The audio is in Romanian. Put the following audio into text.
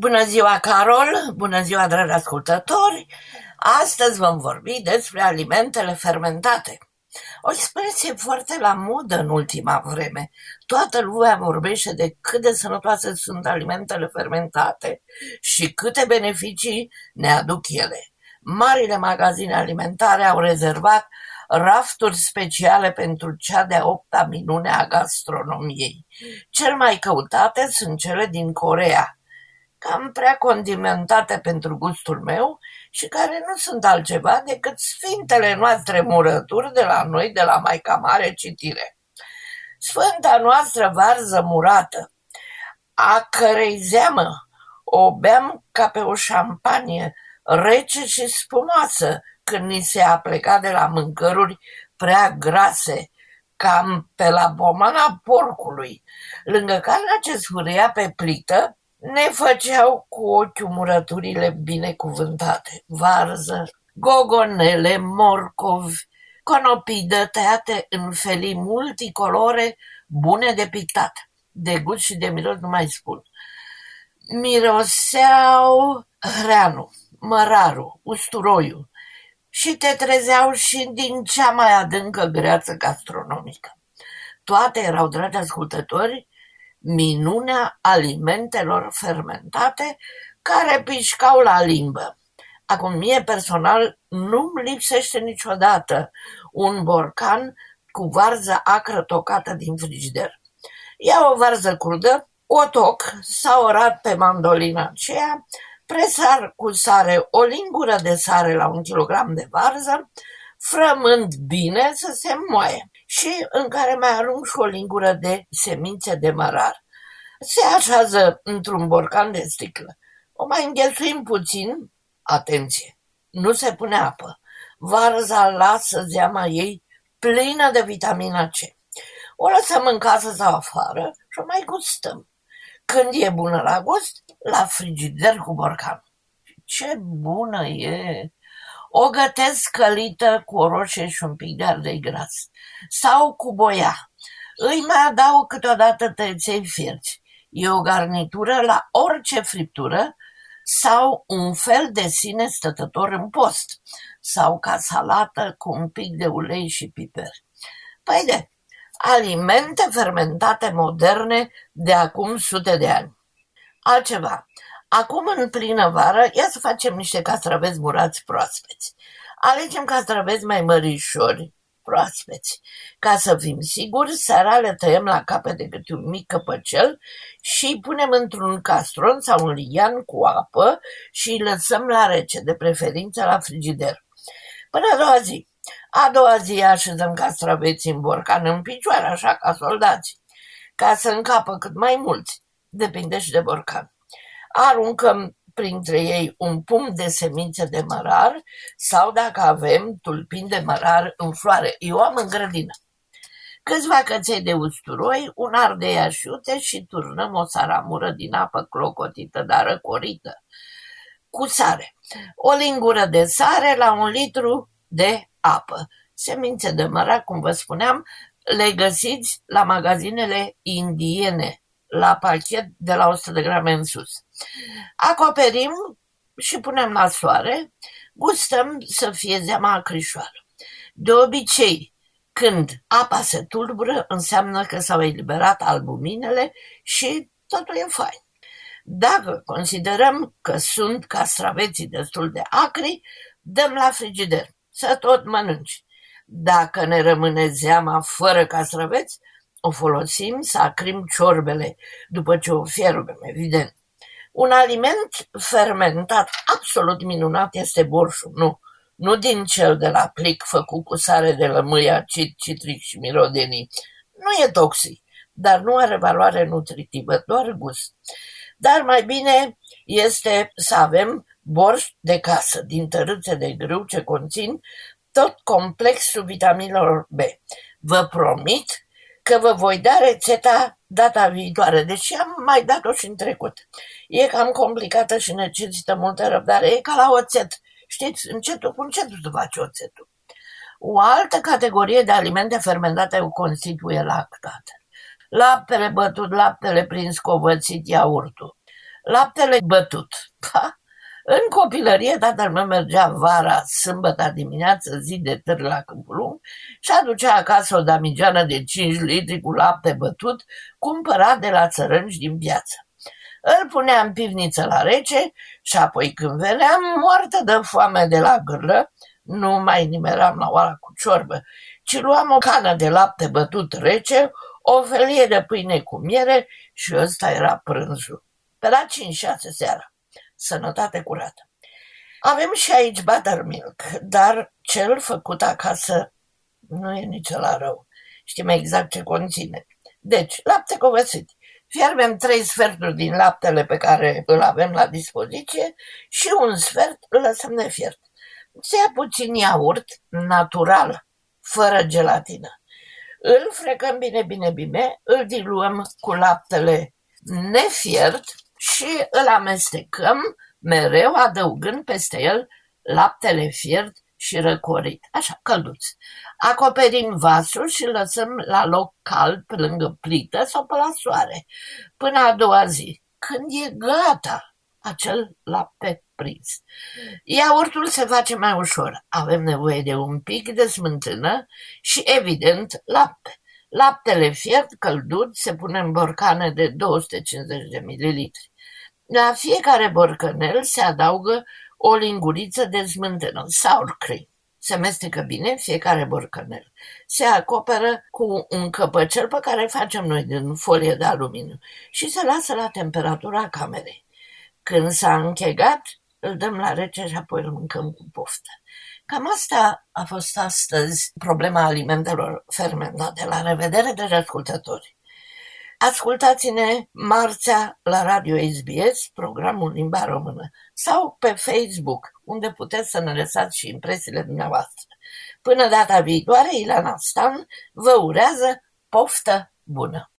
Bună ziua, Carol! Bună ziua, dragi ascultători! Astăzi vom vorbi despre alimentele fermentate. O expresie foarte la modă în ultima vreme. Toată lumea vorbește de cât de sănătoase sunt alimentele fermentate și câte beneficii ne aduc ele. Marile magazine alimentare au rezervat rafturi speciale pentru cea de-a opta minune a gastronomiei. Cel mai căutate sunt cele din Corea, cam prea condimentate pentru gustul meu și care nu sunt altceva decât sfintele noastre murături de la noi, de la Maica Mare Citire. Sfânta noastră varză murată, a cărei zeamă o beam ca pe o șampanie rece și spumoasă când ni se apleca de la mâncăruri prea grase, cam pe la bomana porcului, lângă carnea ce sfârâia pe plită, ne făceau cu ochiul murăturile binecuvântate, varză, gogonele, morcovi, conopii tăiate în felii multicolore, bune de pictat. De gust și de miros nu mai spun. Miroseau hreanu, măraru, usturoiu și te trezeau și din cea mai adâncă greață gastronomică. Toate erau, dragi ascultători, minunea alimentelor fermentate care pișcau la limbă. Acum, mie personal nu-mi lipsește niciodată un borcan cu varză acră tocată din frigider. Iau o varză crudă, o toc sau orat pe mandolina aceea, presar cu sare o lingură de sare la un kilogram de varză, frămând bine să se moaie și în care mai arunc și o lingură de semințe de mărar. Se așează într-un borcan de sticlă. O mai înghesuim puțin, atenție, nu se pune apă. Varza lasă zeama ei plină de vitamina C. O lăsăm în casă sau afară și o mai gustăm. Când e bună la gust, la frigider cu borcan. Ce bună e! O gătesc călită cu o roșie și un pic de ardei gras. Sau cu boia. Îi mai adaug câteodată tăiței fierți. E o garnitură la orice friptură sau un fel de sine stătător în post sau ca salată cu un pic de ulei și piper. Păi de, alimente fermentate moderne de acum sute de ani. Altceva, acum în plină vară, ia să facem niște castraveți murați proaspeți. Alegem castraveți mai mărișori, proaspeți. Ca să fim siguri, seara le tăiem la capete de câte un mic căpăcel și îi punem într-un castron sau un lian cu apă și îi lăsăm la rece, de preferință la frigider. Până a doua zi. A doua zi așezăm castraveții în borcan în picioare, așa ca soldați, ca să încapă cât mai mulți. Depinde și de borcan. Aruncăm printre ei un pumn de semințe de mărar sau, dacă avem, tulpini de mărar în floare. Eu am în grădină. Câțiva căței de usturoi, un ardei așiute și turnăm o saramură din apă clocotită, dar răcorită, cu sare. O lingură de sare la un litru de apă. Semințe de mărar, cum vă spuneam, le găsiți la magazinele indiene, la pachet de la 100 de grame în sus. Acoperim și punem la soare, gustăm să fie zeama acrișoară. De obicei, când apa se tulbură, înseamnă că s-au eliberat albuminele și totul e fain. Dacă considerăm că sunt castraveții destul de acri, dăm la frigider să tot mănânci. Dacă ne rămâne zeama fără castraveți, o folosim să acrim ciorbele, după ce o fierbem, evident. Un aliment fermentat absolut minunat este borșul, nu, nu din cel de la plic făcut cu sare de lămâie, acid, citric și mirodenii. Nu e toxic, dar nu are valoare nutritivă, doar gust. Dar mai bine este să avem borș de casă, din tărâțe de grâu ce conțin tot complexul vitaminelor B. Vă promit că vă voi da rețeta data viitoare, deși am mai dat-o și în trecut. E cam complicată și necesită multă răbdare, e ca la oțet. Știți, încetul cu încetul să faci oțetul. O altă categorie de alimente fermentate o constituie lactate. Laptele bătut, laptele prins covățit, iaurtul. Laptele bătut. Pa! În copilărie, tatăl meu mergea vara, sâmbătă dimineață, zi de târ la Câmpul Lung și aducea acasă o damigeană de 5 litri cu lapte bătut, cumpărat de la țărânci din piață. Îl punea în pivniță la rece și apoi când veneam, moartă de foame de la gârlă, nu mai nimeram la oala cu ciorbă, ci luam o cană de lapte bătut rece, o felie de pâine cu miere și ăsta era prânzul. Pe la 5-6 seara. Sănătate curată. Avem și aici buttermilk, dar cel făcut acasă nu e nici la rău. Știm exact ce conține. Deci, lapte covățit. Fierbem trei sferturi din laptele pe care îl avem la dispoziție și un sfert îl lăsăm nefiert. Se ia puțin iaurt natural, fără gelatină. Îl frecăm bine, bine, bine, îl diluăm cu laptele nefiert și îl amestecăm mereu adăugând peste el laptele fiert și răcorit, așa, călduț. Acoperim vasul și lăsăm la loc cald pe lângă plită sau pe la soare, până a doua zi, când e gata acel lapte prins. Iaurtul se face mai ușor. Avem nevoie de un pic de smântână și, evident, lapte. Laptele fiert căldut se pune în borcane de 250 de mililitri. La fiecare borcanel se adaugă o linguriță de smântână, sour cream. Se mestecă bine fiecare borcanel. Se acoperă cu un căpăcel pe care facem noi din folie de aluminiu și se lasă la temperatura camerei. Când s-a închegat, îl dăm la rece și apoi îl mâncăm cu poftă. Cam asta a fost astăzi problema alimentelor fermentate. La revedere, de ascultători! Ascultați-ne marțea la Radio SBS, programul Limba Română, sau pe Facebook, unde puteți să ne lăsați și impresiile dumneavoastră. Până data viitoare, Ilana Stan vă urează poftă bună!